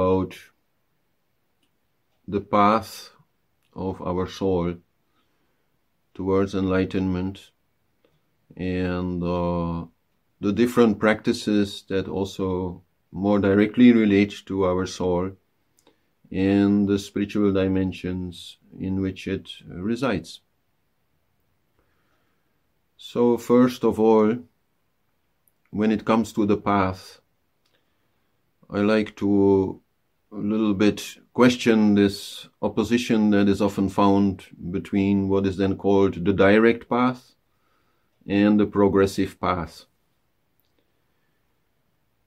about the path of our soul towards enlightenment and uh, the different practices that also more directly relate to our soul and the spiritual dimensions in which it resides. So, first of all, when it comes to the path, I like to a little bit question this opposition that is often found between what is then called the direct path and the progressive path.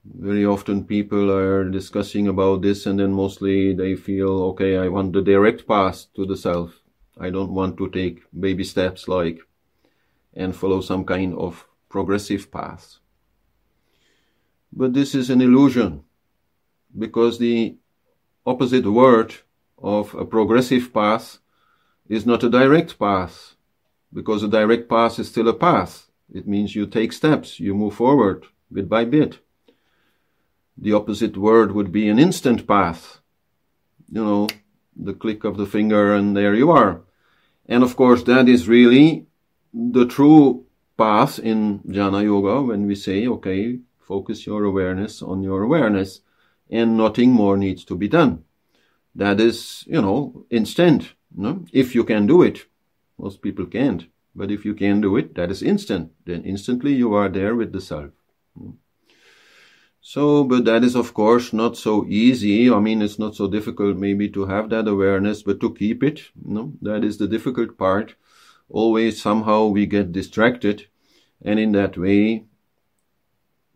Very often people are discussing about this and then mostly they feel, okay, I want the direct path to the self. I don't want to take baby steps like and follow some kind of progressive path. But this is an illusion because the opposite word of a progressive path is not a direct path because a direct path is still a path. It means you take steps, you move forward bit by bit. The opposite word would be an instant path. You know, the click of the finger and there you are. And of course, that is really the true path in jnana yoga when we say, okay, focus your awareness on your awareness and nothing more needs to be done. That is, you know, instant. No? If you can do it. Most people can't. But if you can do it, that is instant. Then instantly you are there with the self. So, but that is of course not so easy. I mean, it's not so difficult maybe to have that awareness, but to keep it, no, that is the difficult part. Always somehow we get distracted. And in that way,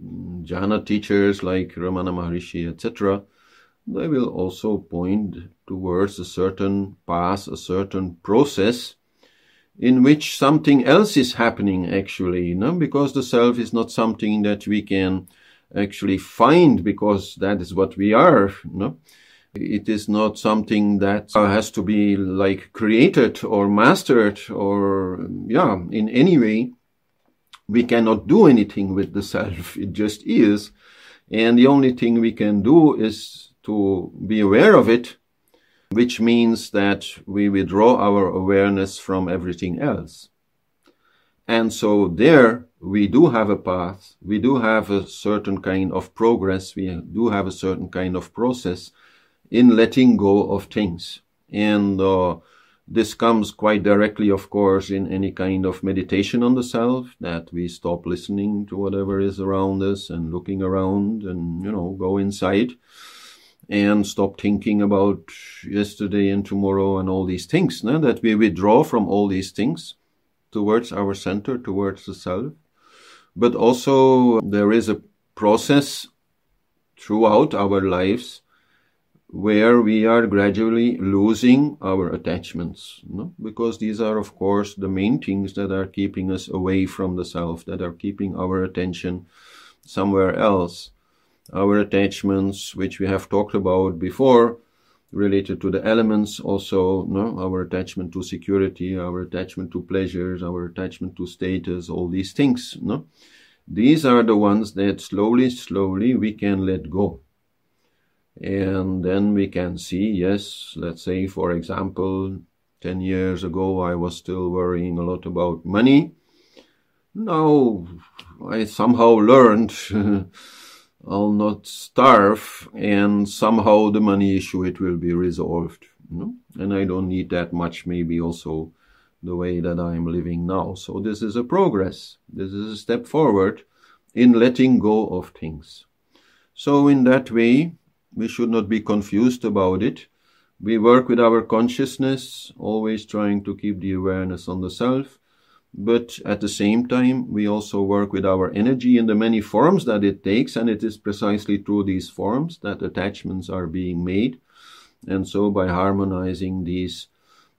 jnana teachers like Ramana Maharishi, etc., they will also point towards a certain path, a certain process in which something else is happening actually, you know, because the self is not something that we can actually find because that is what we are, you know. It is not something that has to be like created or mastered or, yeah, in any way. We cannot do anything with the self. It just is. And the only thing we can do is to be aware of it, which means that we withdraw our awareness from everything else. And so there we do have a path, we do have a certain kind of progress, we do have a certain kind of process in letting go of things. And uh, this comes quite directly, of course, in any kind of meditation on the self, that we stop listening to whatever is around us and looking around and, you know, go inside and stop thinking about yesterday and tomorrow and all these things, no? that we withdraw from all these things towards our center, towards the self. But also there is a process throughout our lives where we are gradually losing our attachments, no? because these are, of course, the main things that are keeping us away from the self, that are keeping our attention somewhere else. Our attachments, which we have talked about before, related to the elements, also no? our attachment to security, our attachment to pleasures, our attachment to status, all these things. No? These are the ones that slowly, slowly we can let go and then we can see, yes, let's say, for example, 10 years ago I was still worrying a lot about money. Now I somehow learned I'll not starve and somehow the money issue it will be resolved. You know? And I don't need that much maybe also the way that I'm living now. So this is a progress. This is a step forward in letting go of things. So in that way, we should not be confused about it. We work with our consciousness, always trying to keep the awareness on the self. But at the same time, we also work with our energy in the many forms that it takes. And it is precisely through these forms that attachments are being made. And so by harmonizing these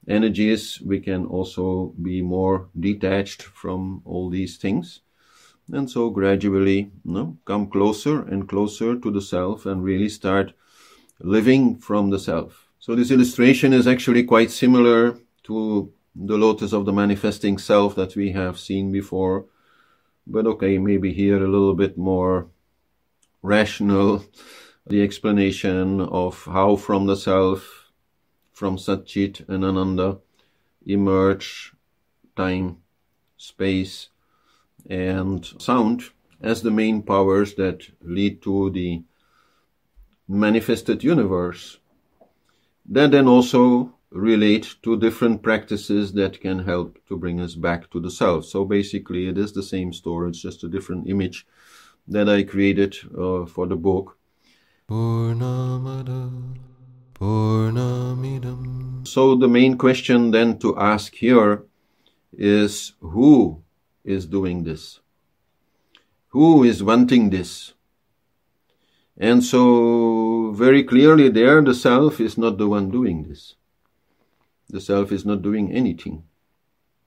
energies, we can also be more detached from all these things and so gradually you know, come closer and closer to the self and really start living from the self. So this illustration is actually quite similar to the lotus of the manifesting self that we have seen before. But okay, maybe here a little bit more rational, the explanation of how from the self, from Satchit and Ananda, emerge time, space, and sound as the main powers that lead to the manifested universe. That then also relate to different practices that can help to bring us back to the self. So basically, it is the same story, it's just a different image that I created uh, for the book. So the main question then to ask here is who is doing this? Who is wanting this? And so very clearly there the self is not the one doing this. The self is not doing anything.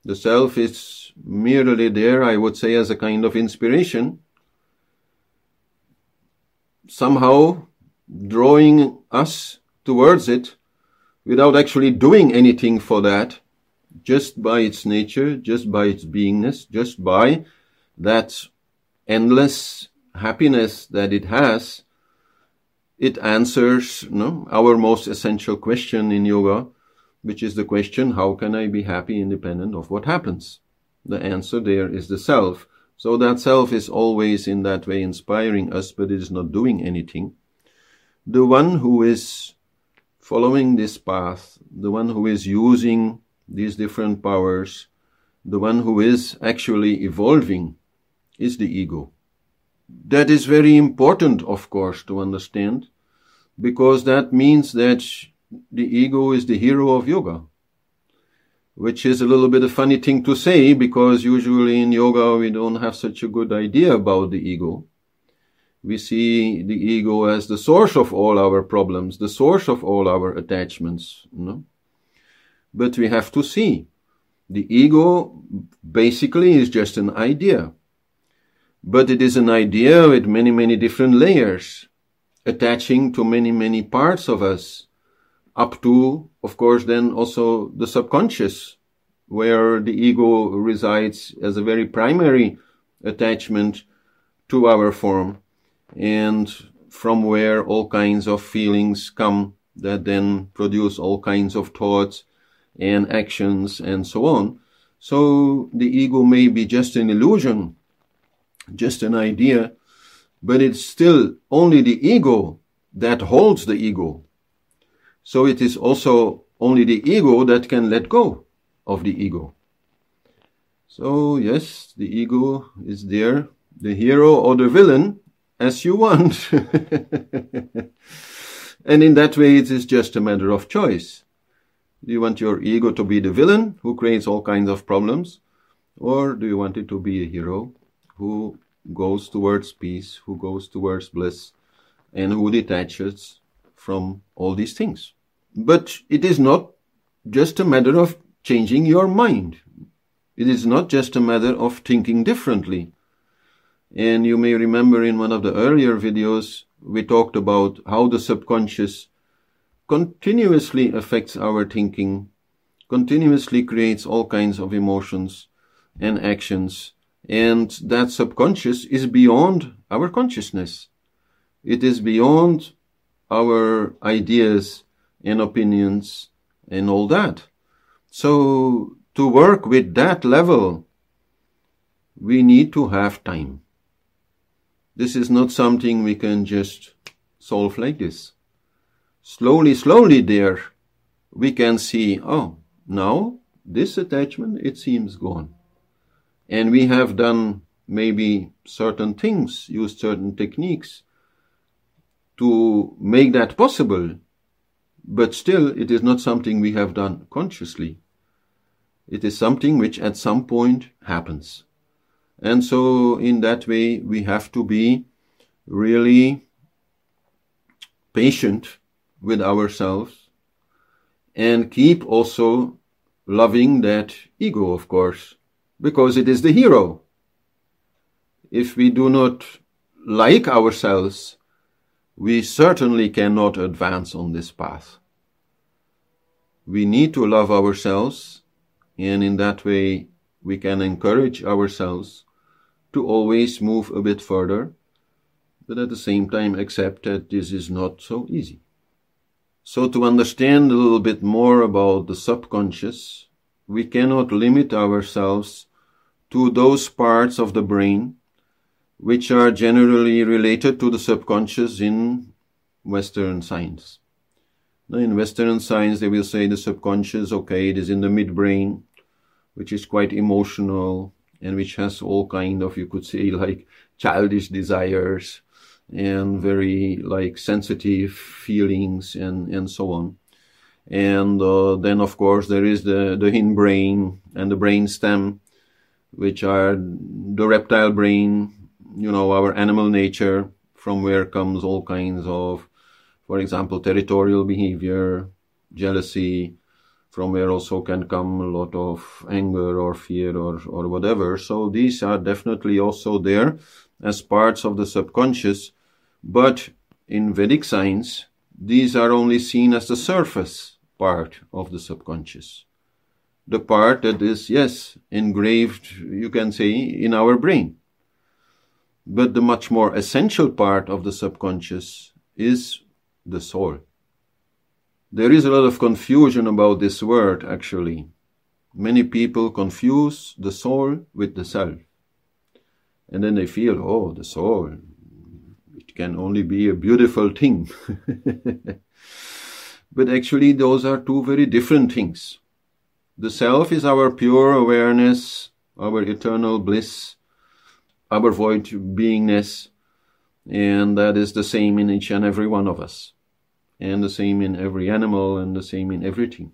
The self is merely there, I would say, as a kind of inspiration, somehow drawing us towards it without actually doing anything for that, just by its nature, just by its beingness, just by that endless happiness that it has, it answers no, our most essential question in yoga, which is the question, how can I be happy independent of what happens? The answer there is the self. So that self is always in that way inspiring us, but it is not doing anything. The one who is following this path, the one who is using these different powers, the one who is actually evolving is the ego. That is very important, of course, to understand, because that means that the ego is the hero of yoga, which is a little bit a funny thing to say because usually in yoga we don't have such a good idea about the ego. We see the ego as the source of all our problems, the source of all our attachments. You know? But we have to see the ego basically is just an idea. But it is an idea with many, many different layers, attaching to many, many parts of us up to, of course, then also the subconscious, where the ego resides as a very primary attachment to our form, and from where all kinds of feelings come that then produce all kinds of thoughts and actions and so on. So the ego may be just an illusion, just an idea, but it's still only the ego that holds the ego. So it is also only the ego that can let go of the ego. So yes, the ego is there, the hero or the villain, as you want. and in that way, it is just a matter of choice. Do you want your ego to be the villain who creates all kinds of problems? Or do you want it to be a hero who goes towards peace, who goes towards bliss, and who detaches from all these things. But it is not just a matter of changing your mind. It is not just a matter of thinking differently. And you may remember in one of the earlier videos, we talked about how the subconscious continuously affects our thinking, continuously creates all kinds of emotions and actions, and that subconscious is beyond our consciousness. It is beyond our ideas and opinions and all that. So to work with that level, we need to have time. This is not something we can just solve like this. Slowly, slowly there, we can see, oh, now this attachment, it seems gone. And we have done maybe certain things, used certain techniques to make that possible, but still it is not something we have done consciously. It is something which at some point happens. And so in that way we have to be really patient with ourselves and keep also loving that ego, of course, because it is the hero. If we do not like ourselves, we certainly cannot advance on this path. We need to love ourselves, and in that way we can encourage ourselves to always move a bit further, but at the same time accept that this is not so easy. So to understand a little bit more about the subconscious, we cannot limit ourselves to those parts of the brain which are generally related to the subconscious in Western science. In Western science, they will say the subconscious, okay, it is in the midbrain, which is quite emotional and which has all kind of, you could say, like childish desires and very like sensitive feelings and, and so on. And uh, then, of course, there is the, the hindbrain and the brain stem, which are the reptile brain, you know, our animal nature, from where comes all kinds of, for example, territorial behavior, jealousy, from where also can come a lot of anger or fear or, or whatever. So these are definitely also there as parts of the subconscious. But in Vedic science, these are only seen as the surface part of the subconscious. The part that is, yes, engraved, you can say, in our brain. But the much more essential part of the subconscious is the soul. There is a lot of confusion about this word, actually. Many people confuse the soul with the self. And then they feel, oh, the soul, can only be a beautiful thing. but actually, those are two very different things. The self is our pure awareness, our eternal bliss, our void beingness, and that is the same in each and every one of us and the same in every animal and the same in everything.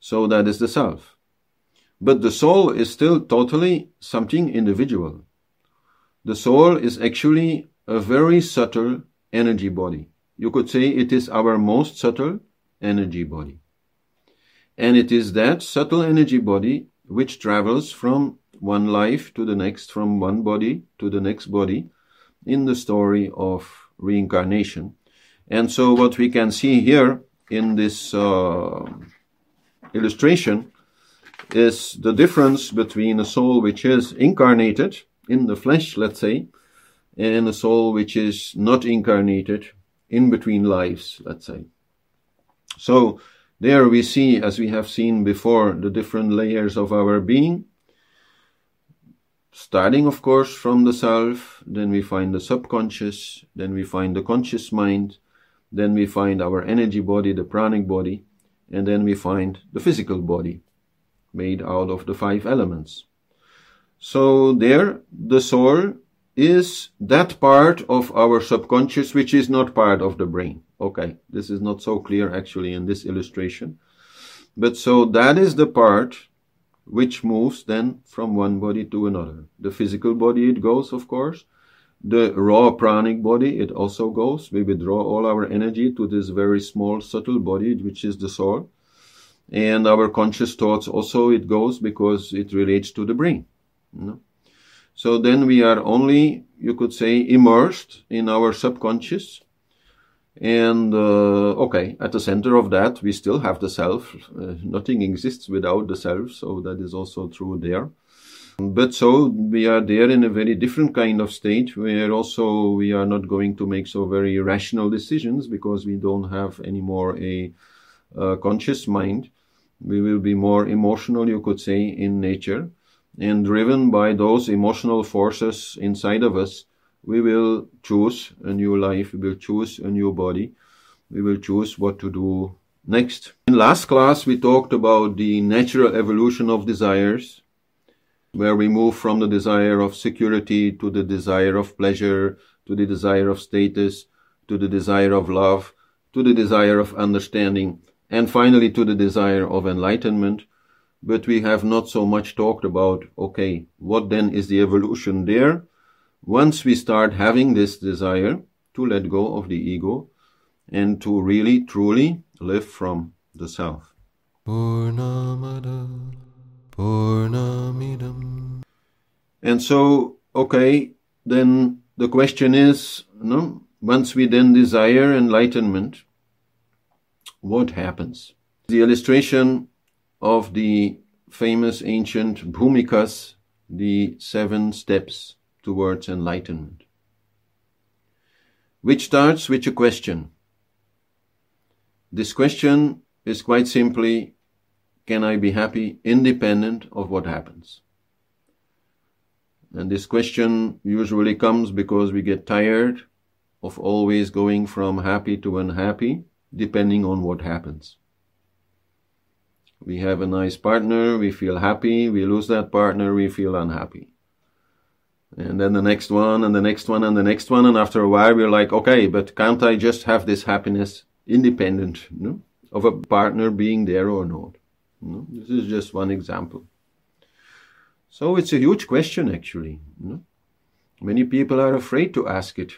So that is the self. But the soul is still totally something individual. The soul is actually a very subtle energy body. You could say it is our most subtle energy body. And it is that subtle energy body which travels from one life to the next, from one body to the next body in the story of reincarnation. And so what we can see here in this uh, illustration is the difference between a soul which is incarnated in the flesh, let's say, and a soul which is not incarnated in between lives, let's say. So there we see, as we have seen before, the different layers of our being. Starting, of course, from the self, then we find the subconscious, then we find the conscious mind, then we find our energy body, the pranic body, and then we find the physical body made out of the five elements. So there, the soul is that part of our subconscious which is not part of the brain. Okay, this is not so clear actually in this illustration. But so that is the part which moves then from one body to another. The physical body it goes, of course, the raw pranic body, it also goes. We withdraw all our energy to this very small, subtle body, which is the soul. And our conscious thoughts also it goes because it relates to the brain. You know? So then we are only, you could say, immersed in our subconscious. And, uh, okay, at the center of that, we still have the self. Uh, nothing exists without the self, so that is also true there. But so we are there in a very different kind of state where also we are not going to make so very rational decisions because we don't have anymore a, a conscious mind. We will be more emotional, you could say, in nature and driven by those emotional forces inside of us. We will choose a new life. We will choose a new body. We will choose what to do next. In last class, we talked about the natural evolution of desires where we move from the desire of security to the desire of pleasure, to the desire of status, to the desire of love, to the desire of understanding, and finally to the desire of enlightenment. But we have not so much talked about, okay, what then is the evolution there? Once we start having this desire to let go of the ego and to really, truly live from the self. Purnamada. Purnamidam. And so, okay, then the question is, no, once we then desire enlightenment, what happens? The illustration of the famous ancient Bhumikas, the seven steps towards enlightenment. which starts with a question. This question is quite simply, can I be happy independent of what happens? And this question usually comes because we get tired of always going from happy to unhappy, depending on what happens. We have a nice partner, we feel happy, we lose that partner, we feel unhappy. And then the next one, and the next one, and the next one, and after a while we're like, okay, but can't I just have this happiness independent no, of a partner being there or not? No? This is just one example. So it's a huge question actually. No? Many people are afraid to ask it.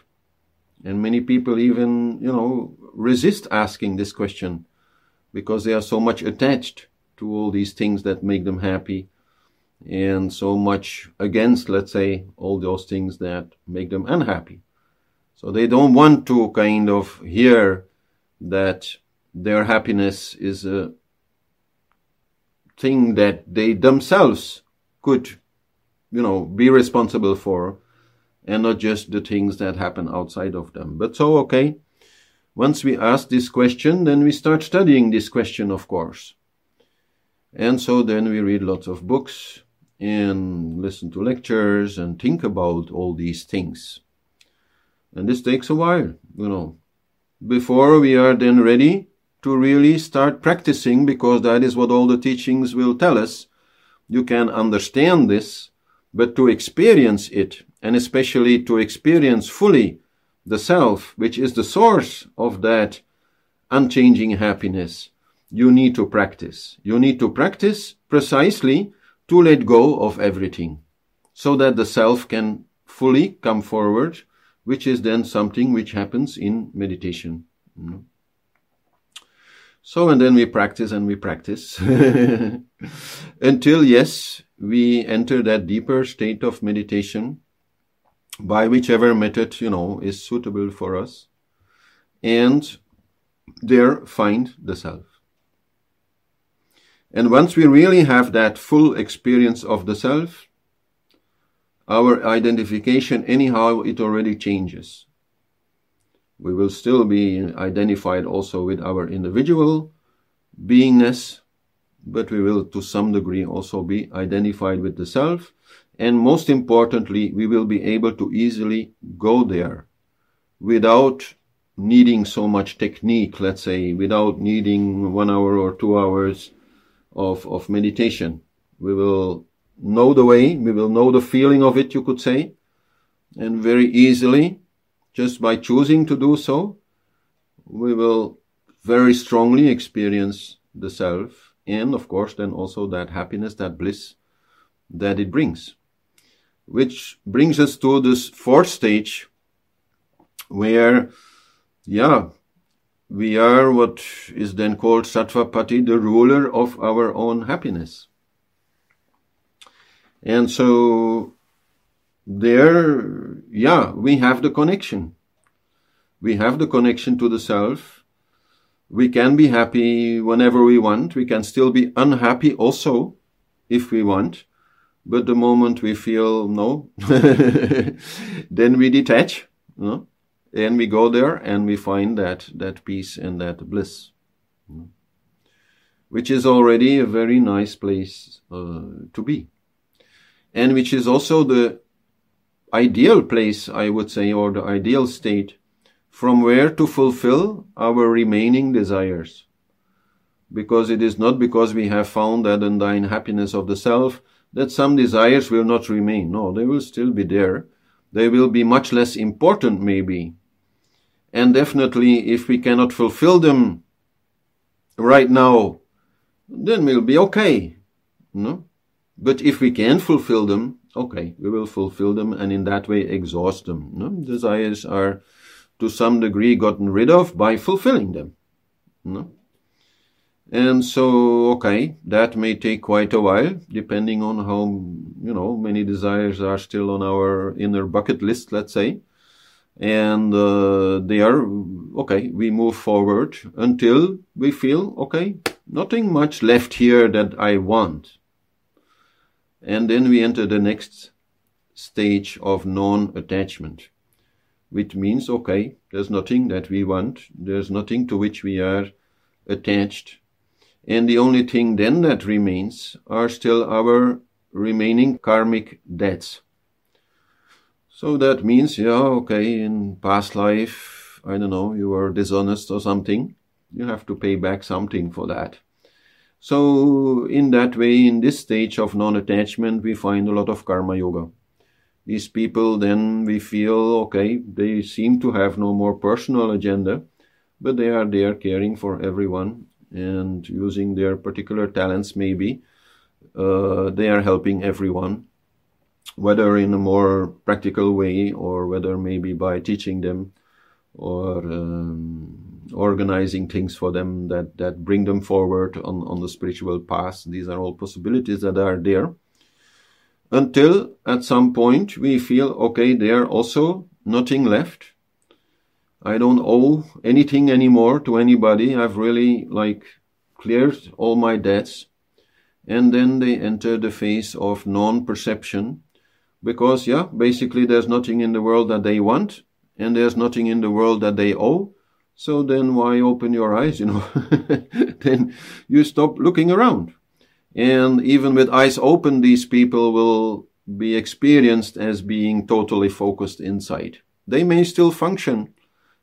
And many people even, you know, resist asking this question because they are so much attached to all these things that make them happy and so much against, let's say, all those things that make them unhappy. So they don't want to kind of hear that their happiness is a thing that they themselves could, you know, be responsible for and not just the things that happen outside of them. But so, okay, once we ask this question, then we start studying this question, of course. And so then we read lots of books and listen to lectures and think about all these things. And this takes a while, you know, before we are then ready to really start practicing because that is what all the teachings will tell us. You can understand this, but to experience it and especially to experience fully the self, which is the source of that unchanging happiness, you need to practice. You need to practice precisely to let go of everything so that the self can fully come forward, which is then something which happens in meditation. Mm-hmm. So, and then we practice and we practice until, yes, we enter that deeper state of meditation by whichever method, you know, is suitable for us, and there find the self. And once we really have that full experience of the self, our identification, anyhow, it already changes. We will still be identified also with our individual beingness, but we will to some degree also be identified with the self and most importantly, we will be able to easily go there without needing so much technique, let's say, without needing one hour or two hours of, of meditation. We will know the way, we will know the feeling of it, you could say, and very easily, just by choosing to do so, we will very strongly experience the self and of course then also that happiness, that bliss that it brings which brings us to this fourth stage where, yeah, we are what is then called Sattvapati, the ruler of our own happiness. And so there, yeah, we have the connection. We have the connection to the self. We can be happy whenever we want. We can still be unhappy also if we want. But the moment we feel no, then we detach, no? And we go there and we find that, that peace and that bliss, which is already a very nice place uh, to be. And which is also the ideal place, I would say, or the ideal state from where to fulfill our remaining desires. Because it is not because we have found that undying happiness of the self that some desires will not remain. No, they will still be there. They will be much less important, maybe. And definitely, if we cannot fulfill them right now, then we'll be okay. No? But if we can fulfill them, okay, we will fulfill them and in that way exhaust them. No? Desires are to some degree gotten rid of by fulfilling them. No? And so, okay, that may take quite a while, depending on how, you know, many desires are still on our inner bucket list, let's say. And uh, they are, okay, we move forward until we feel, okay, nothing much left here that I want. And then we enter the next stage of non attachment, which means, okay, there's nothing that we want, there's nothing to which we are attached. And the only thing then that remains are still our remaining karmic debts. So that means, yeah, okay, in past life, I don't know, you were dishonest or something. You have to pay back something for that. So, in that way, in this stage of non attachment, we find a lot of karma yoga. These people, then we feel, okay, they seem to have no more personal agenda, but they are there caring for everyone and using their particular talents, maybe. Uh, they are helping everyone whether in a more practical way or whether maybe by teaching them or um, organizing things for them that, that bring them forward on, on the spiritual path. These are all possibilities that are there. Until at some point we feel, okay, there also nothing left. I don't owe anything anymore to anybody. I've really like cleared all my debts. And then they enter the phase of non-perception because yeah basically there's nothing in the world that they want and there's nothing in the world that they owe. So then why open your eyes you know? Then you stop looking around. And even with eyes open these people will be experienced as being totally focused inside. They may still function.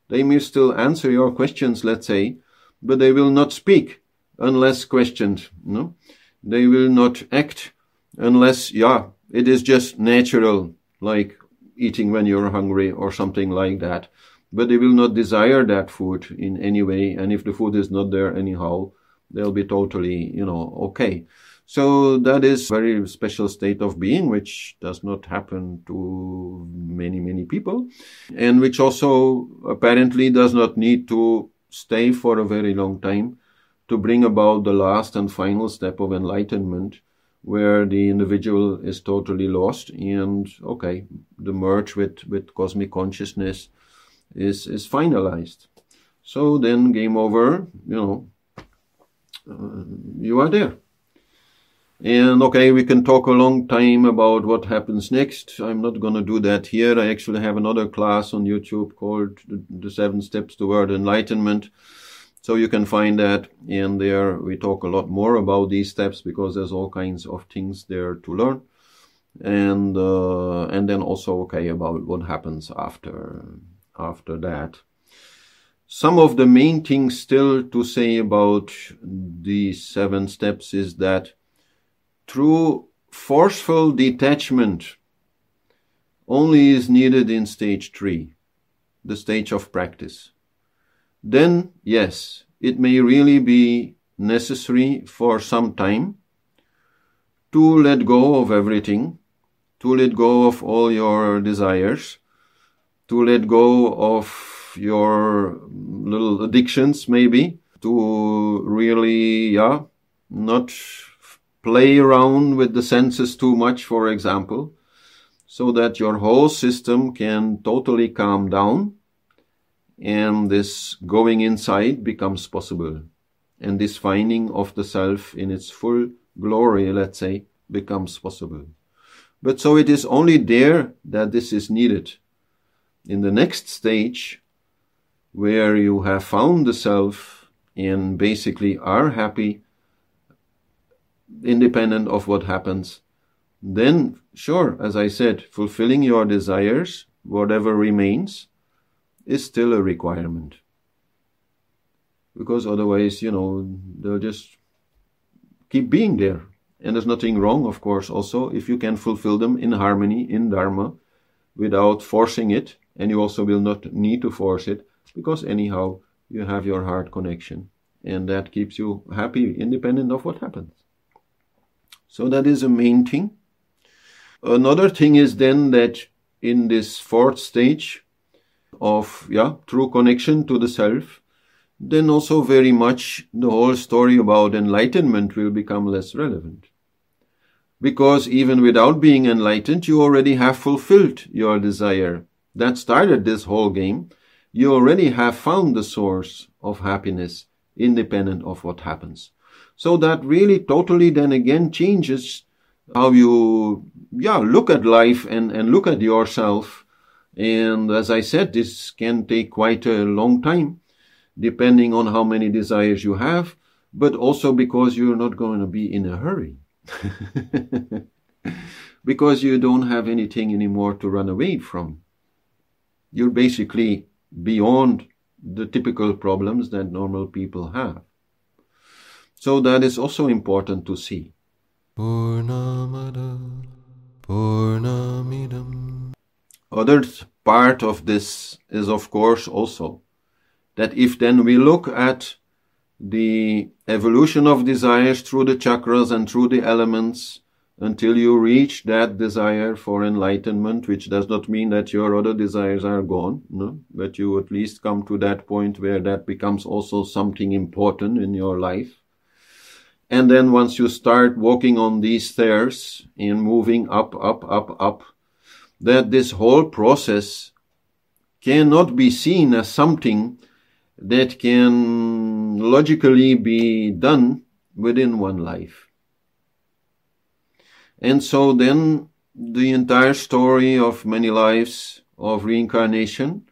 They may still answer your questions let's say but they will not speak unless questioned no they will not act unless yeah it is just natural, like eating when you're hungry or something like that. But they will not desire that food in any way. And if the food is not there anyhow, they'll be totally, you know, okay. So that is very special state of being, which does not happen to many, many people, and which also apparently does not need to stay for a very long time to bring about the last and final step of enlightenment, where the individual is totally lost. And okay the merge with with cosmic consciousness is is finalized. So then game over you know uh, you are there. And okay we can talk a long time about what happens next. I'm not going to do that here. I actually have another class on youtube called the, the seven steps toward enlightenment so you can find that in there. We talk a lot more about these steps because there's all kinds of things there to learn. And uh, and then also okay about what happens after after that. Some of the main things still to say about these seven steps is that through forceful detachment only is needed in stage three, the stage of practice then yes, it may really be necessary for some time to let go of everything, to let go of all your desires, to let go of your little addictions, maybe, to really, yeah, not play around with the senses too much, for example, so that your whole system can totally calm down and this going inside becomes possible. And this finding of the self in its full glory, let's say, becomes possible. But so it is only there that this is needed. In the next stage, where you have found the self and basically are happy, independent of what happens, then, sure, as I said, fulfilling your desires, whatever remains, is still a requirement. Because otherwise, you know, they'll just keep being there. And there's nothing wrong, of course, also, if you can fulfill them in harmony, in Dharma, without forcing it. And you also will not need to force it, because anyhow, you have your heart connection. And that keeps you happy, independent of what happens. So that is a main thing. Another thing is then that in this fourth stage, of yeah true connection to the self then also very much the whole story about enlightenment will become less relevant. Because even without being enlightened you already have fulfilled your desire. That started this whole game. You already have found the source of happiness independent of what happens. So that really totally then again changes how you yeah look at life and and look at yourself And as I said, this can take quite a long time, depending on how many desires you have, but also because you're not going to be in a hurry. because you don't have anything anymore to run away from. You're basically beyond the typical problems that normal people have. So that is also important to see. Other part of this is of course also that if then we look at the evolution of desires through the chakras and through the elements until you reach that desire for enlightenment, which does not mean that your other desires are gone, no? but you at least come to that point where that becomes also something important in your life. And then once you start walking on these stairs and moving up, up, up, up, that this whole process cannot be seen as something that can logically be done within one life. And so then the entire story of many lives of reincarnation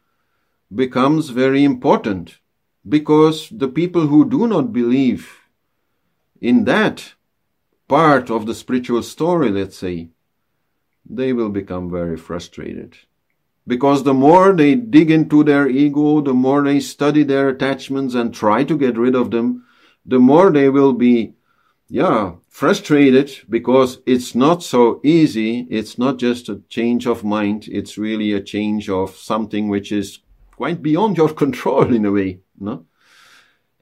becomes very important because the people who do not believe in that part of the spiritual story, let's say, they will become very frustrated. Because the more they dig into their ego, the more they study their attachments and try to get rid of them, the more they will be, yeah, frustrated because it's not so easy. It's not just a change of mind. It's really a change of something which is quite beyond your control in a way, no?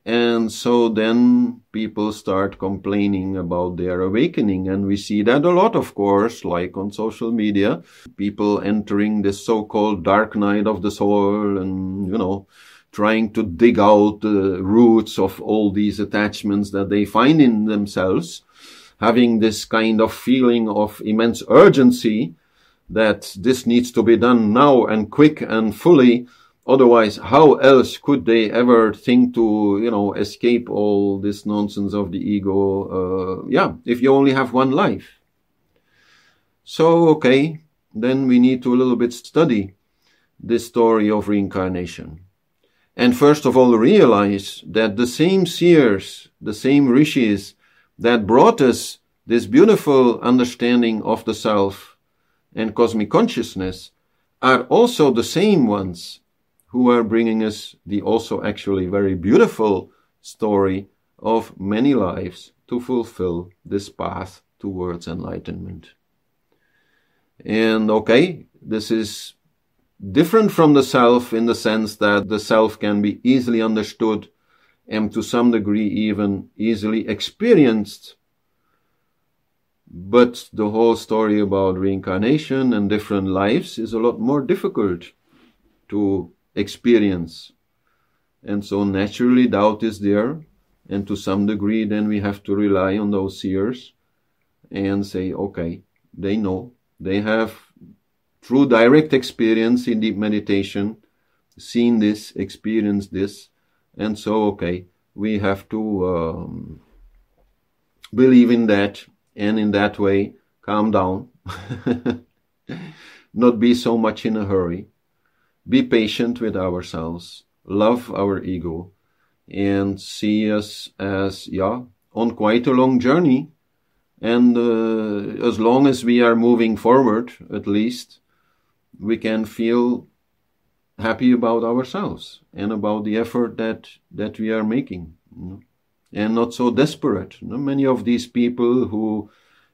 And so then people start complaining about their awakening. And we see that a lot, of course, like on social media, people entering this so-called dark night of the soul and, you know, trying to dig out the roots of all these attachments that they find in themselves, having this kind of feeling of immense urgency that this needs to be done now and quick and fully Otherwise, how else could they ever think to, you know, escape all this nonsense of the ego? Uh, yeah, if you only have one life. So, okay, then we need to a little bit study this story of reincarnation. And first of all, realize that the same seers, the same rishis that brought us this beautiful understanding of the self and cosmic consciousness are also the same ones who are bringing us the also actually very beautiful story of many lives to fulfill this path towards enlightenment. And okay, this is different from the self in the sense that the self can be easily understood and to some degree even easily experienced. But the whole story about reincarnation and different lives is a lot more difficult to experience. And so naturally doubt is there. And to some degree, then we have to rely on those seers and say, okay, they know. They have, through direct experience in deep meditation, seen this, experienced this. And so, okay, we have to um, believe in that and in that way calm down, not be so much in a hurry be patient with ourselves, love our ego, and see us as, yeah, on quite a long journey. And uh, as long as we are moving forward, at least, we can feel happy about ourselves and about the effort that, that we are making. You know? And not so desperate. You know? Many of these people who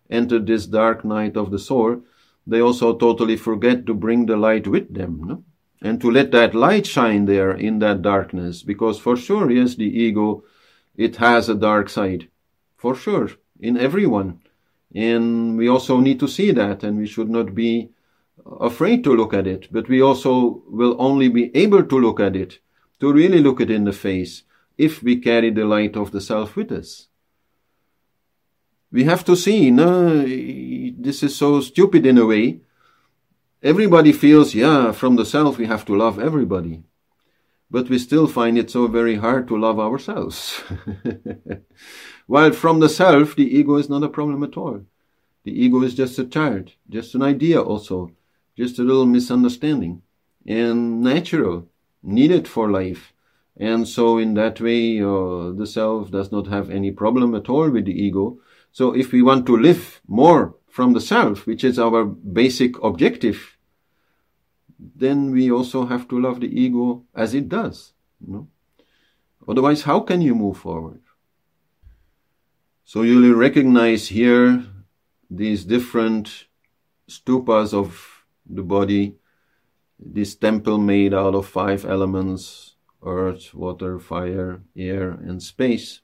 entered this dark night of the soul, they also totally forget to bring the light with them. And to let that light shine there in that darkness because for sure yes the ego it has a dark side for sure in everyone. And we also need to see that and we should not be afraid to look at it but we also will only be able to look at it to really look it in the face if we carry the light of the self with us. We have to see no this is so stupid in a way Everybody feels, yeah, from the self we have to love everybody. But we still find it so very hard to love ourselves. While from the self, the ego is not a problem at all. The ego is just a child, just an idea also, just a little misunderstanding. and natural, needed for life. And so in that way, uh, the self does not have any problem at all with the ego. So if we want to live more from the self, which is our basic objective, then we also have to love the ego as it does. You know? Otherwise, how can you move forward? So you'll recognize here these different stupas of the body, this temple made out of five elements earth, water, fire, air, and space.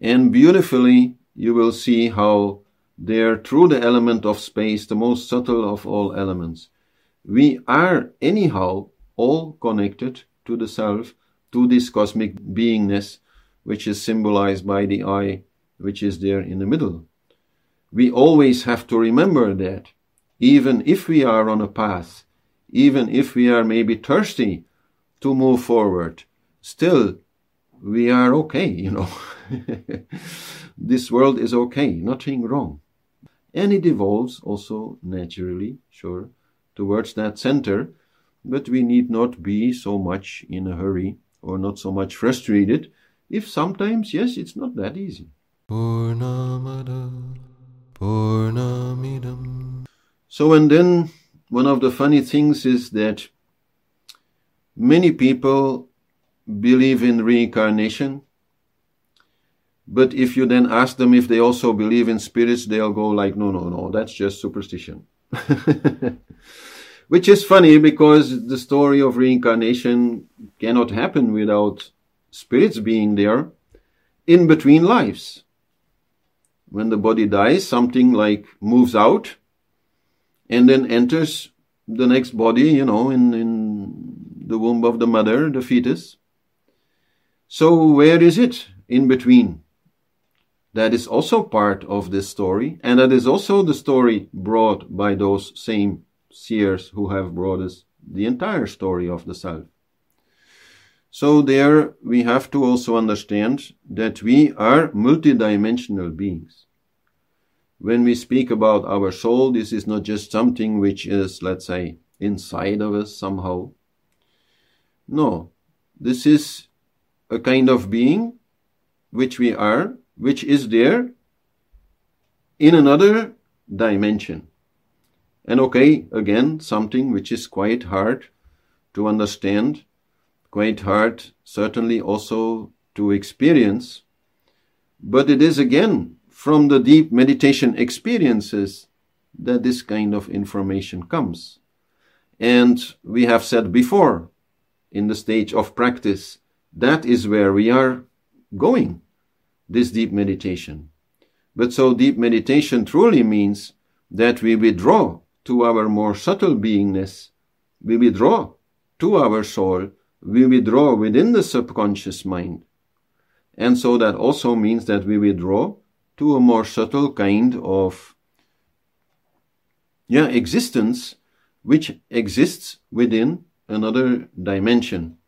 And beautifully, you will see how there, through the element of space, the most subtle of all elements, we are anyhow all connected to the self, to this cosmic beingness, which is symbolized by the eye, which is there in the middle. We always have to remember that, even if we are on a path, even if we are maybe thirsty to move forward, still we are okay, you know. this world is okay, nothing wrong. And it evolves also naturally, sure, towards that center, but we need not be so much in a hurry or not so much frustrated if sometimes, yes, it's not that easy. So, and then one of the funny things is that many people believe in reincarnation, but if you then ask them if they also believe in spirits, they'll go like, no, no, no, that's just superstition. Which is funny because the story of reincarnation cannot happen without spirits being there in between lives. When the body dies, something like moves out and then enters the next body, you know, in, in the womb of the mother, the fetus. So where is it in between? That is also part of this story, and that is also the story brought by those same seers who have brought us the entire story of the self. So there we have to also understand that we are multidimensional beings. When we speak about our soul, this is not just something which is, let's say, inside of us somehow. No, this is a kind of being which we are, which is there in another dimension. And okay, again, something which is quite hard to understand, quite hard certainly also to experience. But it is again from the deep meditation experiences that this kind of information comes. And we have said before, in the stage of practice, that is where we are going, this deep meditation. But so deep meditation truly means that we withdraw to our more subtle beingness, we withdraw to our soul, we withdraw within the subconscious mind. And so that also means that we withdraw to a more subtle kind of yeah, existence which exists within another dimension.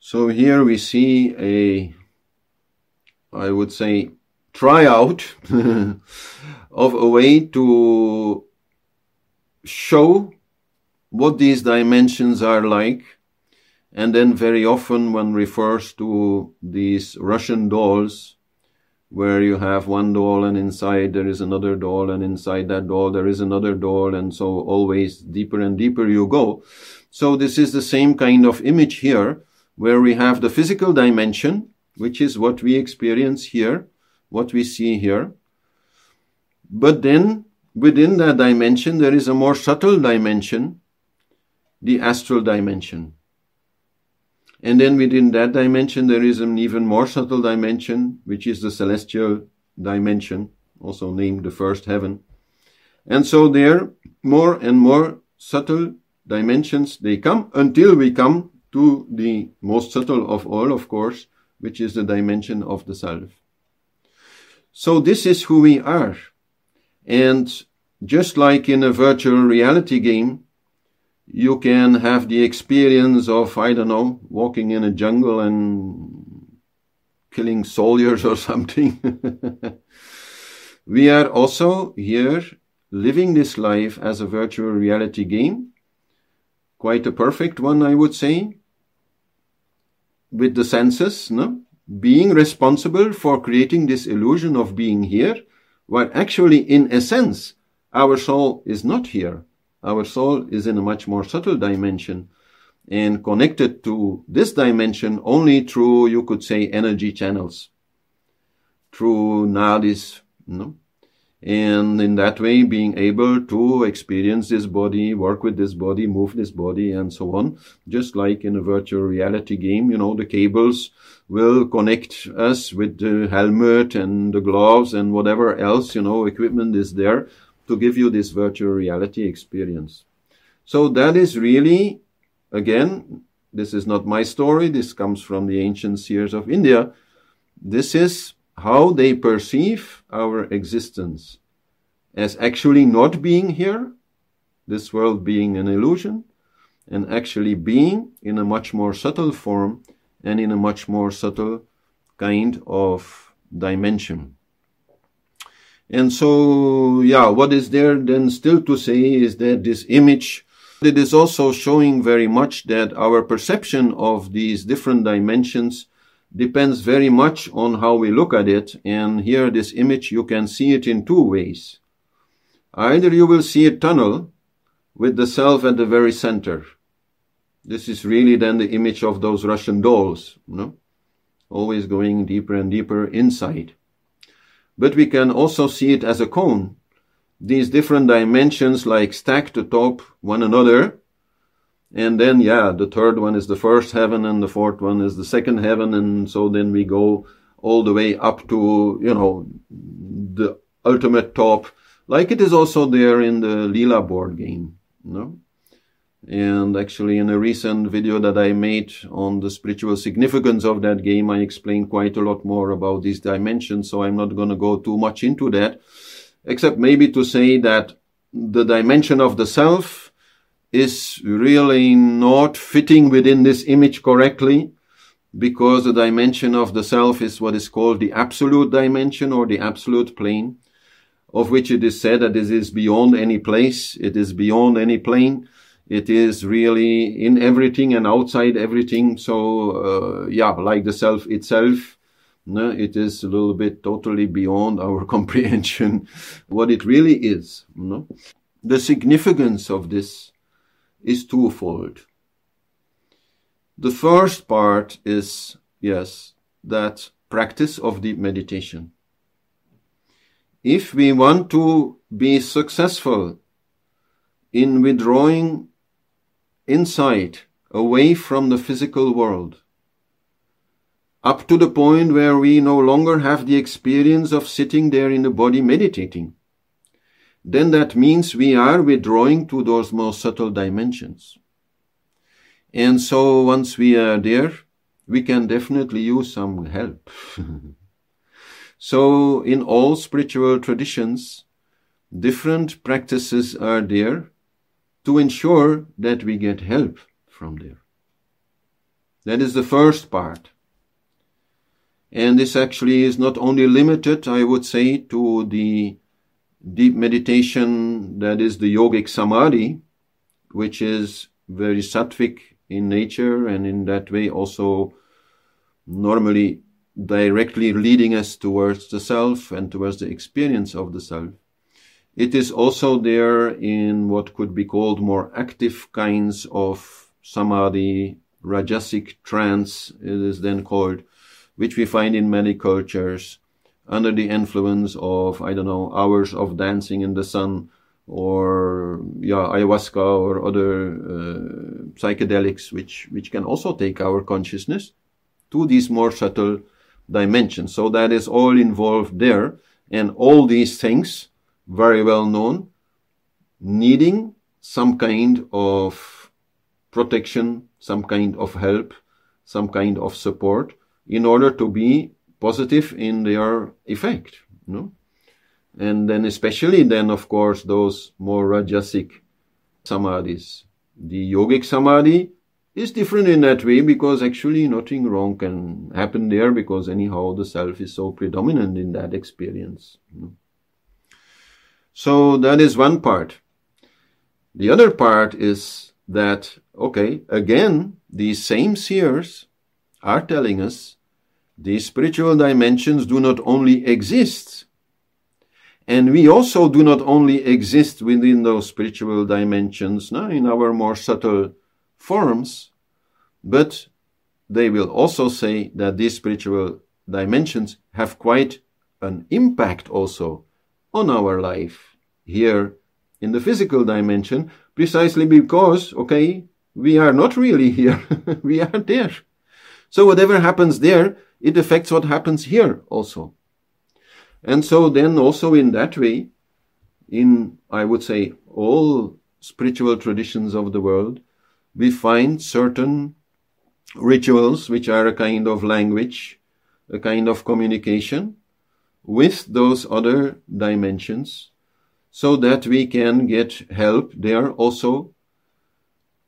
So here we see a, I would say, try out of a way to show what these dimensions are like. And then very often one refers to these Russian dolls where you have one doll and inside there is another doll and inside that doll there is another doll and so always deeper and deeper you go. So this is the same kind of image here where we have the physical dimension, which is what we experience here, what we see here. But then within that dimension, there is a more subtle dimension, the astral dimension. And then within that dimension, there is an even more subtle dimension, which is the celestial dimension, also named the first heaven. And so there, more and more subtle dimensions, they come until we come to the most subtle of all, of course, which is the dimension of the self. So this is who we are. And just like in a virtual reality game, you can have the experience of, I don't know, walking in a jungle and killing soldiers or something. we are also here living this life as a virtual reality game, quite a perfect one, I would say, with the senses, no? being responsible for creating this illusion of being here, while actually, in essence, our soul is not here. Our soul is in a much more subtle dimension and connected to this dimension only through, you could say, energy channels, through nadis, no? And in that way being able to experience this body, work with this body, move this body, and so on. Just like in a virtual reality game, you know, the cables will connect us with the helmet and the gloves and whatever else, you know, equipment is there to give you this virtual reality experience. So that is really, again, this is not my story. This comes from the ancient seers of India. This is how they perceive our existence as actually not being here, this world being an illusion, and actually being in a much more subtle form and in a much more subtle kind of dimension. And so, yeah, what is there then still to say is that this image, it is also showing very much that our perception of these different dimensions depends very much on how we look at it. And here, this image, you can see it in two ways. Either you will see a tunnel with the self at the very center. This is really then the image of those Russian dolls, you know? always going deeper and deeper inside. But we can also see it as a cone. These different dimensions like stacked atop one another, and then, yeah, the third one is the first heaven and the fourth one is the second heaven. And so then we go all the way up to, you know, the ultimate top, like it is also there in the Leela board game, no? And actually, in a recent video that I made on the spiritual significance of that game, I explained quite a lot more about these dimensions. So I'm not going to go too much into that, except maybe to say that the dimension of the self is really not fitting within this image correctly because the dimension of the self is what is called the absolute dimension or the absolute plane, of which it is said that this is beyond any place, it is beyond any plane, it is really in everything and outside everything. So, uh, yeah, like the self itself, no, it is a little bit totally beyond our comprehension what it really is. No? The significance of this is twofold. The first part is, yes, that practice of deep meditation. If we want to be successful in withdrawing insight away from the physical world, up to the point where we no longer have the experience of sitting there in the body meditating, then that means we are withdrawing to those more subtle dimensions. And so once we are there, we can definitely use some help. so in all spiritual traditions, different practices are there to ensure that we get help from there. That is the first part. And this actually is not only limited, I would say, to the deep meditation that is the yogic samadhi, which is very sattvic in nature and in that way also normally directly leading us towards the self and towards the experience of the self. It is also there in what could be called more active kinds of samadhi, rajasic trance, it is then called, which we find in many cultures under the influence of, I don't know, hours of dancing in the sun or, yeah, ayahuasca or other uh, psychedelics, which, which can also take our consciousness to these more subtle dimensions. So that is all involved there. And all these things, very well known, needing some kind of protection, some kind of help, some kind of support in order to be positive in their effect. No? And then especially then, of course, those more rajasic samadhis. The yogic samadhi is different in that way because actually nothing wrong can happen there because anyhow the self is so predominant in that experience. So that is one part. The other part is that okay, again, these same seers are telling us these spiritual dimensions do not only exist, and we also do not only exist within those spiritual dimensions no, in our more subtle forms, but they will also say that these spiritual dimensions have quite an impact also on our life here in the physical dimension, precisely because, okay, we are not really here, we are there. So whatever happens there, it affects what happens here also. And so then also in that way, in, I would say, all spiritual traditions of the world, we find certain rituals which are a kind of language, a kind of communication with those other dimensions so that we can get help there also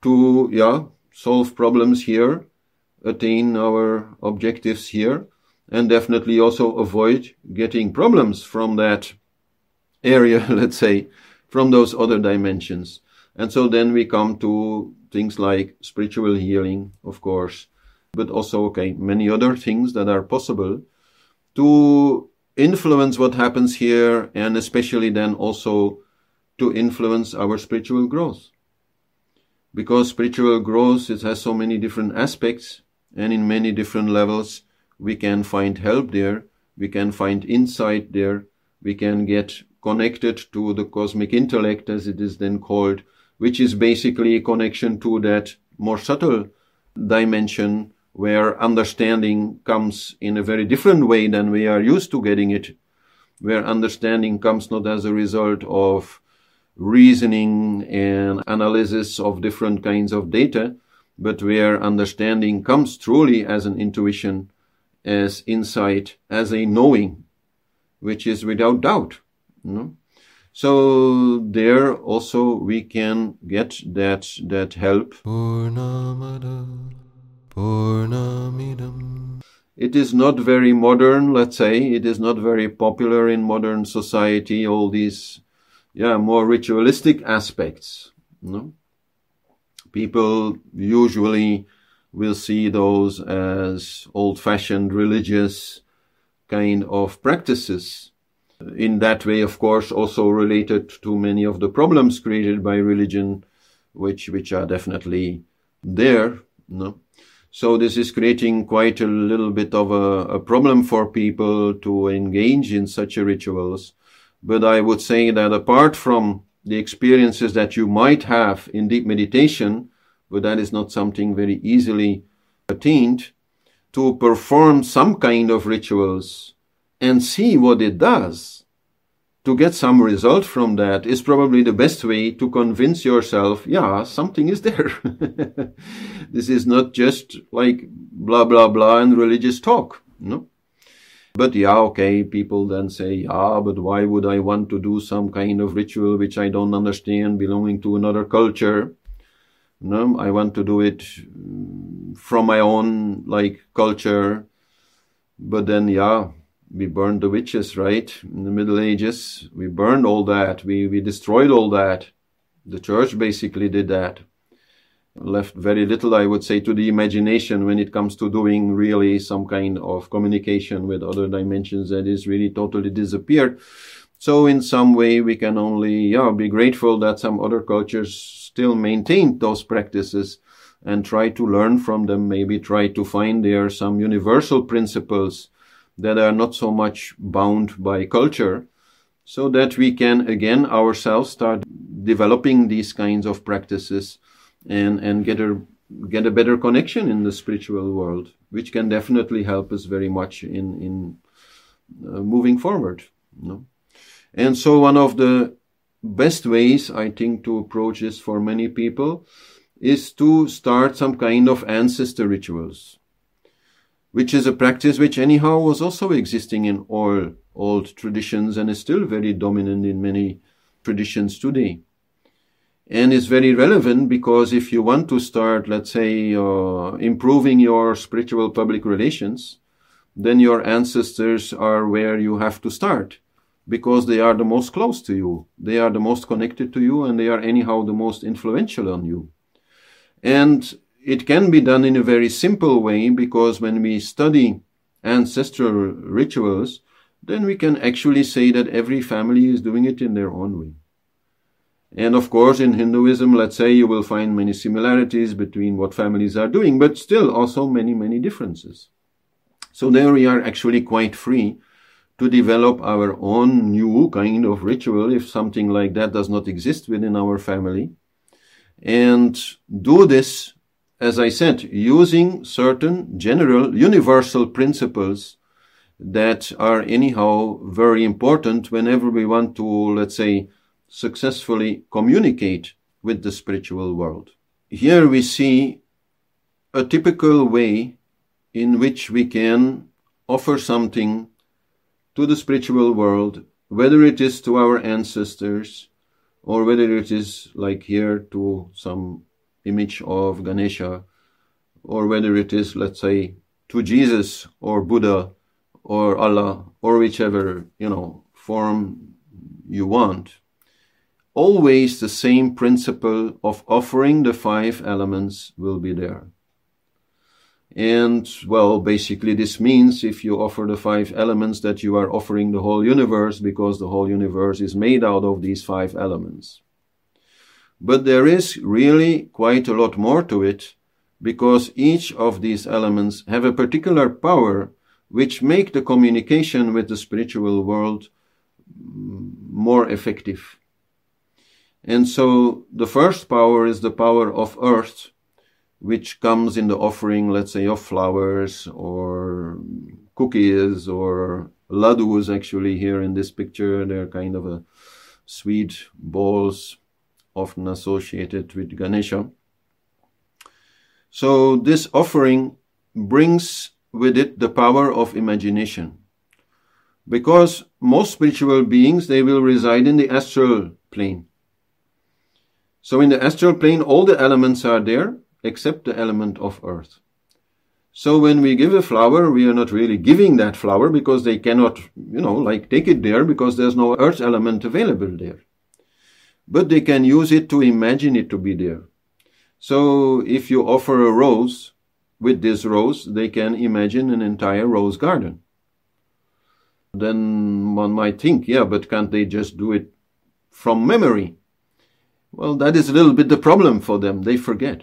to, yeah, solve problems here, attain our objectives here, and definitely also avoid getting problems from that area, let's say, from those other dimensions. And so then we come to things like spiritual healing, of course, but also, okay, many other things that are possible to influence what happens here and especially then also to influence our spiritual growth. Because spiritual growth, it has so many different aspects and in many different levels, we can find help there, we can find insight there, we can get connected to the cosmic intellect as it is then called, which is basically a connection to that more subtle dimension where understanding comes in a very different way than we are used to getting it, where understanding comes not as a result of reasoning and analysis of different kinds of data, but where understanding comes truly as an intuition, as insight, as a knowing, which is without doubt. You know? So there also we can get that that help. It is not very modern, let's say. It is not very popular in modern society, all these, yeah, more ritualistic aspects. No? People usually will see those as old fashioned religious kind of practices. In that way, of course, also related to many of the problems created by religion, which, which are definitely there. No? So this is creating quite a little bit of a, a problem for people to engage in such rituals. But I would say that apart from the experiences that you might have in deep meditation, but that is not something very easily attained, to perform some kind of rituals and see what it does to get some result from that is probably the best way to convince yourself, yeah, something is there. this is not just like blah, blah, blah and religious talk, no? But yeah, okay, people then say, yeah, but why would I want to do some kind of ritual which I don't understand belonging to another culture? No, I want to do it mm, from my own, like, culture. But then, yeah, we burned the witches, right? In the Middle Ages, we burned all that. We, we destroyed all that. The church basically did that. Left very little, I would say, to the imagination when it comes to doing really some kind of communication with other dimensions that is really totally disappeared. So in some way, we can only, yeah, be grateful that some other cultures still maintained those practices and try to learn from them, maybe try to find there some universal principles that are not so much bound by culture, so that we can again ourselves start developing these kinds of practices and, and get a get a better connection in the spiritual world, which can definitely help us very much in in uh, moving forward. You know? And so one of the best ways I think to approach this for many people is to start some kind of ancestor rituals which is a practice which anyhow was also existing in all old traditions and is still very dominant in many traditions today. And is very relevant because if you want to start, let's say, uh, improving your spiritual public relations, then your ancestors are where you have to start because they are the most close to you. They are the most connected to you and they are anyhow the most influential on you. And it can be done in a very simple way because when we study ancestral rituals, then we can actually say that every family is doing it in their own way. And of course, in Hinduism, let's say you will find many similarities between what families are doing, but still also many, many differences. So there we are actually quite free to develop our own new kind of ritual if something like that does not exist within our family. And do this, as I said, using certain general universal principles that are anyhow very important whenever we want to, let's say, successfully communicate with the spiritual world. Here we see a typical way in which we can offer something to the spiritual world, whether it is to our ancestors or whether it is like here to some image of Ganesha or whether it is, let's say, to Jesus or Buddha or Allah or whichever, you know, form you want. Always the same principle of offering the five elements will be there. And, well, basically this means if you offer the five elements that you are offering the whole universe because the whole universe is made out of these five elements. But there is really quite a lot more to it because each of these elements have a particular power which make the communication with the spiritual world mm, more effective. And so the first power is the power of earth, which comes in the offering, let's say, of flowers or cookies or ladus, actually, here in this picture. They're kind of a sweet balls, often associated with Ganesha. So this offering brings with it the power of imagination. Because most spiritual beings, they will reside in the astral plane. So in the astral plane, all the elements are there, except the element of earth. So when we give a flower, we are not really giving that flower because they cannot, you know, like take it there because there's no earth element available there. But they can use it to imagine it to be there. So if you offer a rose, with this rose, they can imagine an entire rose garden. Then one might think, yeah, but can't they just do it from memory? Well, that is a little bit the problem for them. They forget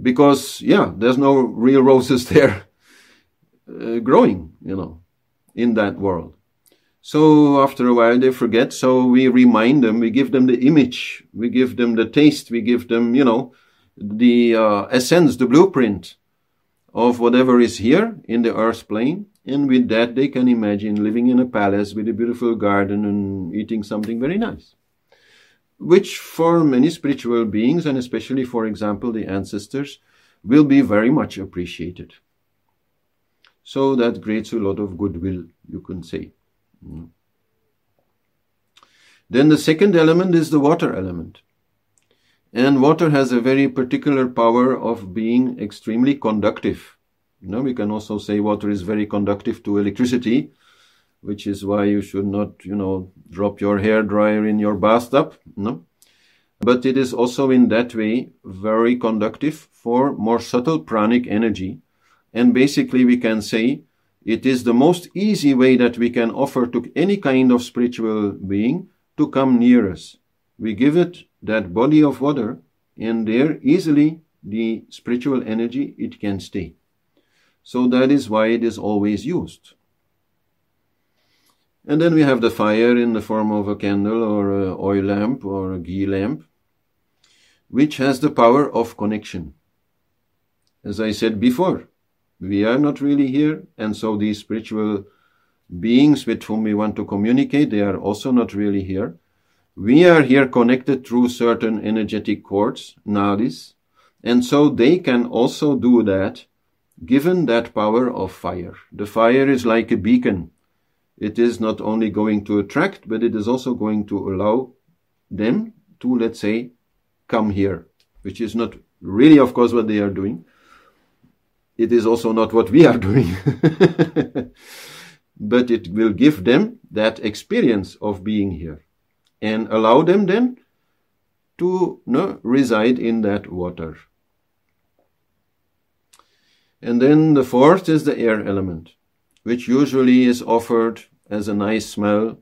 because yeah, there's no real roses there uh, growing, you know, in that world. So after a while they forget. So we remind them, we give them the image, we give them the taste, we give them, you know, the uh, essence, the blueprint of whatever is here in the earth plane. And with that, they can imagine living in a palace with a beautiful garden and eating something very nice which for many spiritual beings, and especially, for example, the ancestors, will be very much appreciated. So that creates a lot of goodwill, you can say. Mm. Then the second element is the water element. And water has a very particular power of being extremely conductive. You know, we can also say water is very conductive to electricity, which is why you should not, you know, drop your hair dryer in your bathtub. No. But it is also in that way very conductive for more subtle pranic energy. And basically we can say it is the most easy way that we can offer to any kind of spiritual being to come near us. We give it that body of water and there easily the spiritual energy it can stay. So that is why it is always used. And then we have the fire in the form of a candle or a oil lamp or a ghee lamp, which has the power of connection. As I said before, we are not really here, and so these spiritual beings with whom we want to communicate, they are also not really here. We are here connected through certain energetic cords, nadis, and so they can also do that given that power of fire. The fire is like a beacon it is not only going to attract, but it is also going to allow them to, let's say, come here, which is not really, of course, what they are doing. It is also not what we are doing. but it will give them that experience of being here and allow them then to no, reside in that water. And then the fourth is the air element, which usually is offered as a nice smell,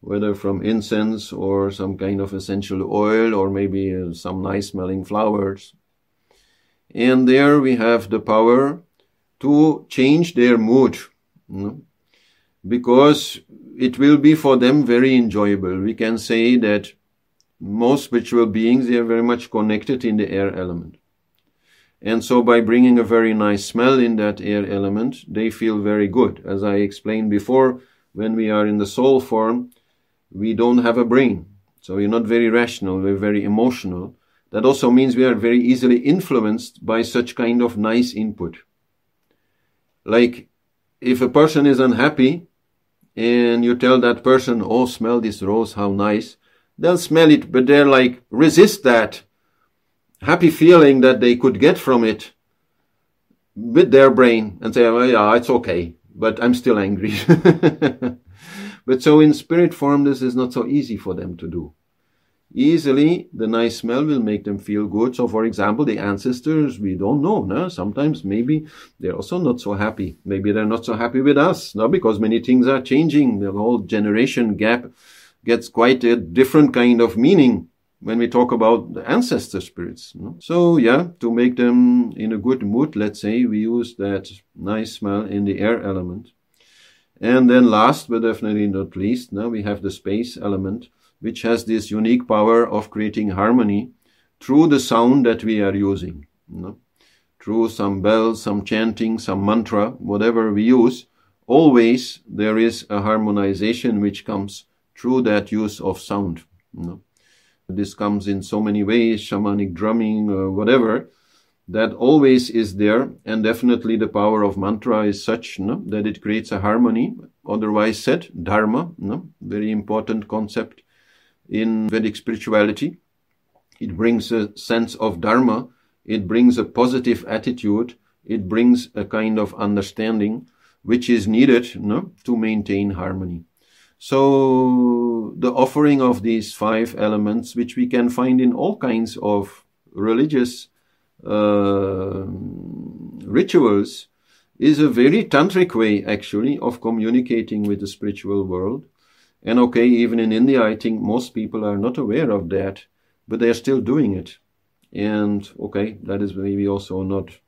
whether from incense or some kind of essential oil or maybe uh, some nice smelling flowers. And there we have the power to change their mood. You know? Because it will be for them very enjoyable. We can say that most spiritual beings, they are very much connected in the air element. And so by bringing a very nice smell in that air element, they feel very good. As I explained before, when we are in the soul form, we don't have a brain. So we're not very rational, we're very emotional. That also means we are very easily influenced by such kind of nice input. Like, if a person is unhappy, and you tell that person, oh, smell this rose, how nice, they'll smell it, but they're like, resist that happy feeling that they could get from it with their brain and say, well, yeah, it's okay, but I'm still angry. but so in spirit form, this is not so easy for them to do. Easily, the nice smell will make them feel good. So, for example, the ancestors, we don't know. No? Sometimes maybe they're also not so happy. Maybe they're not so happy with us. No? Because many things are changing. The whole generation gap gets quite a different kind of meaning when we talk about the ancestor spirits. So yeah, to make them in a good mood, let's say, we use that nice smell in the air element. And then last but definitely not least, now we have the space element, which has this unique power of creating harmony through the sound that we are using. Through some bells, some chanting, some mantra, whatever we use, always there is a harmonization which comes through that use of sound. No? This comes in so many ways, shamanic drumming, or whatever. That always is there, and definitely the power of mantra is such no, that it creates a harmony. Otherwise said, dharma, no, very important concept in Vedic spirituality. It brings a sense of dharma. It brings a positive attitude. It brings a kind of understanding which is needed no, to maintain harmony. So the offering of these five elements, which we can find in all kinds of religious uh, rituals, is a very tantric way actually of communicating with the spiritual world. And okay, even in India, I think most people are not aware of that, but they are still doing it. And okay, that is maybe also not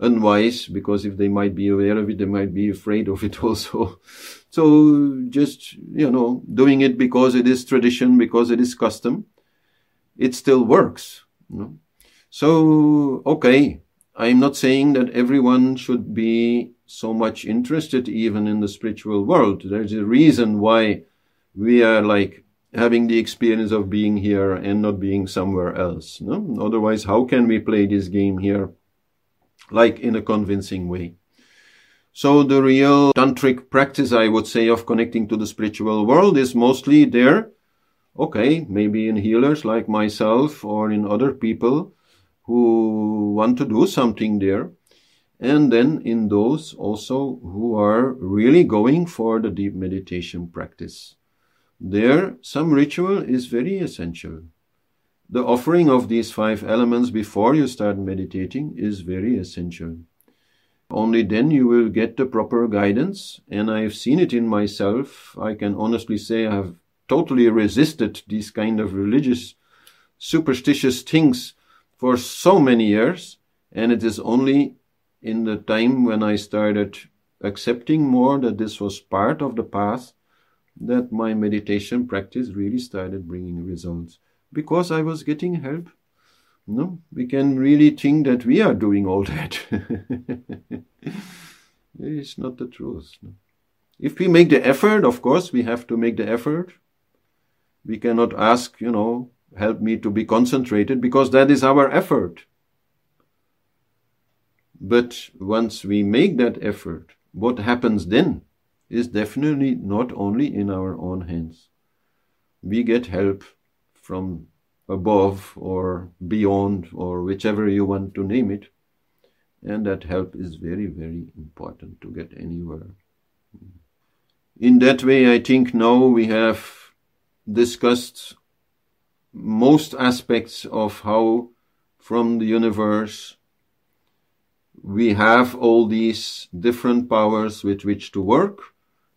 unwise because if they might be aware of it, they might be afraid of it also. so just, you know, doing it because it is tradition, because it is custom, it still works. You know? So, okay, I'm not saying that everyone should be so much interested even in the spiritual world. There's a reason why we are like having the experience of being here and not being somewhere else. No? Otherwise, how can we play this game here like in a convincing way. So the real tantric practice, I would say, of connecting to the spiritual world is mostly there. Okay, maybe in healers like myself or in other people who want to do something there. And then in those also who are really going for the deep meditation practice. There, some ritual is very essential the offering of these five elements before you start meditating is very essential. Only then you will get the proper guidance, and I've seen it in myself. I can honestly say I have totally resisted these kind of religious, superstitious things for so many years, and it is only in the time when I started accepting more that this was part of the path that my meditation practice really started bringing results because I was getting help. No, we can really think that we are doing all that. it's not the truth. No. If we make the effort, of course, we have to make the effort. We cannot ask, you know, help me to be concentrated because that is our effort. But once we make that effort, what happens then is definitely not only in our own hands. We get help from above or beyond or whichever you want to name it. And that help is very, very important to get anywhere. In that way, I think now we have discussed most aspects of how from the universe we have all these different powers with which to work,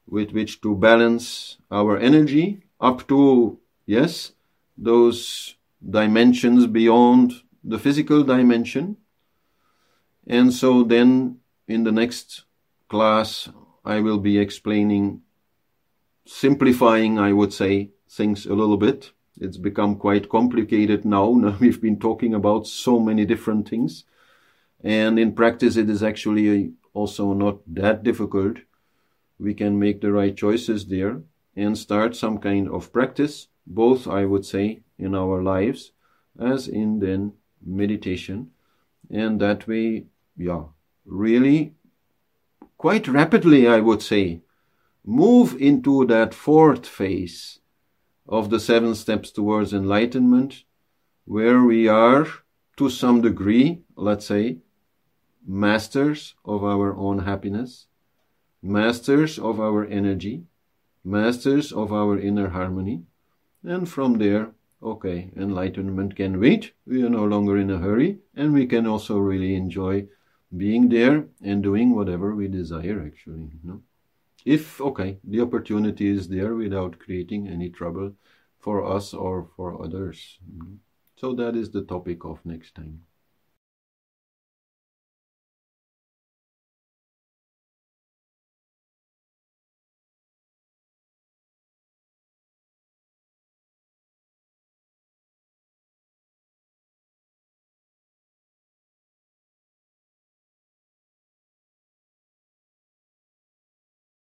with which to balance our energy up to, yes, those dimensions beyond the physical dimension. And so then in the next class, I will be explaining, simplifying, I would say, things a little bit. It's become quite complicated now. now we've been talking about so many different things. And in practice, it is actually also not that difficult. We can make the right choices there and start some kind of practice, both, I would say, in our lives as in then meditation. And that way, yeah, really quite rapidly, I would say, move into that fourth phase of the seven steps towards enlightenment, where we are, to some degree, let's say, masters of our own happiness, masters of our energy, masters of our inner harmony, and from there, okay, enlightenment can wait. We are no longer in a hurry, and we can also really enjoy being there and doing whatever we desire, actually. If, okay, the opportunity is there without creating any trouble for us or for others. So that is the topic of next time.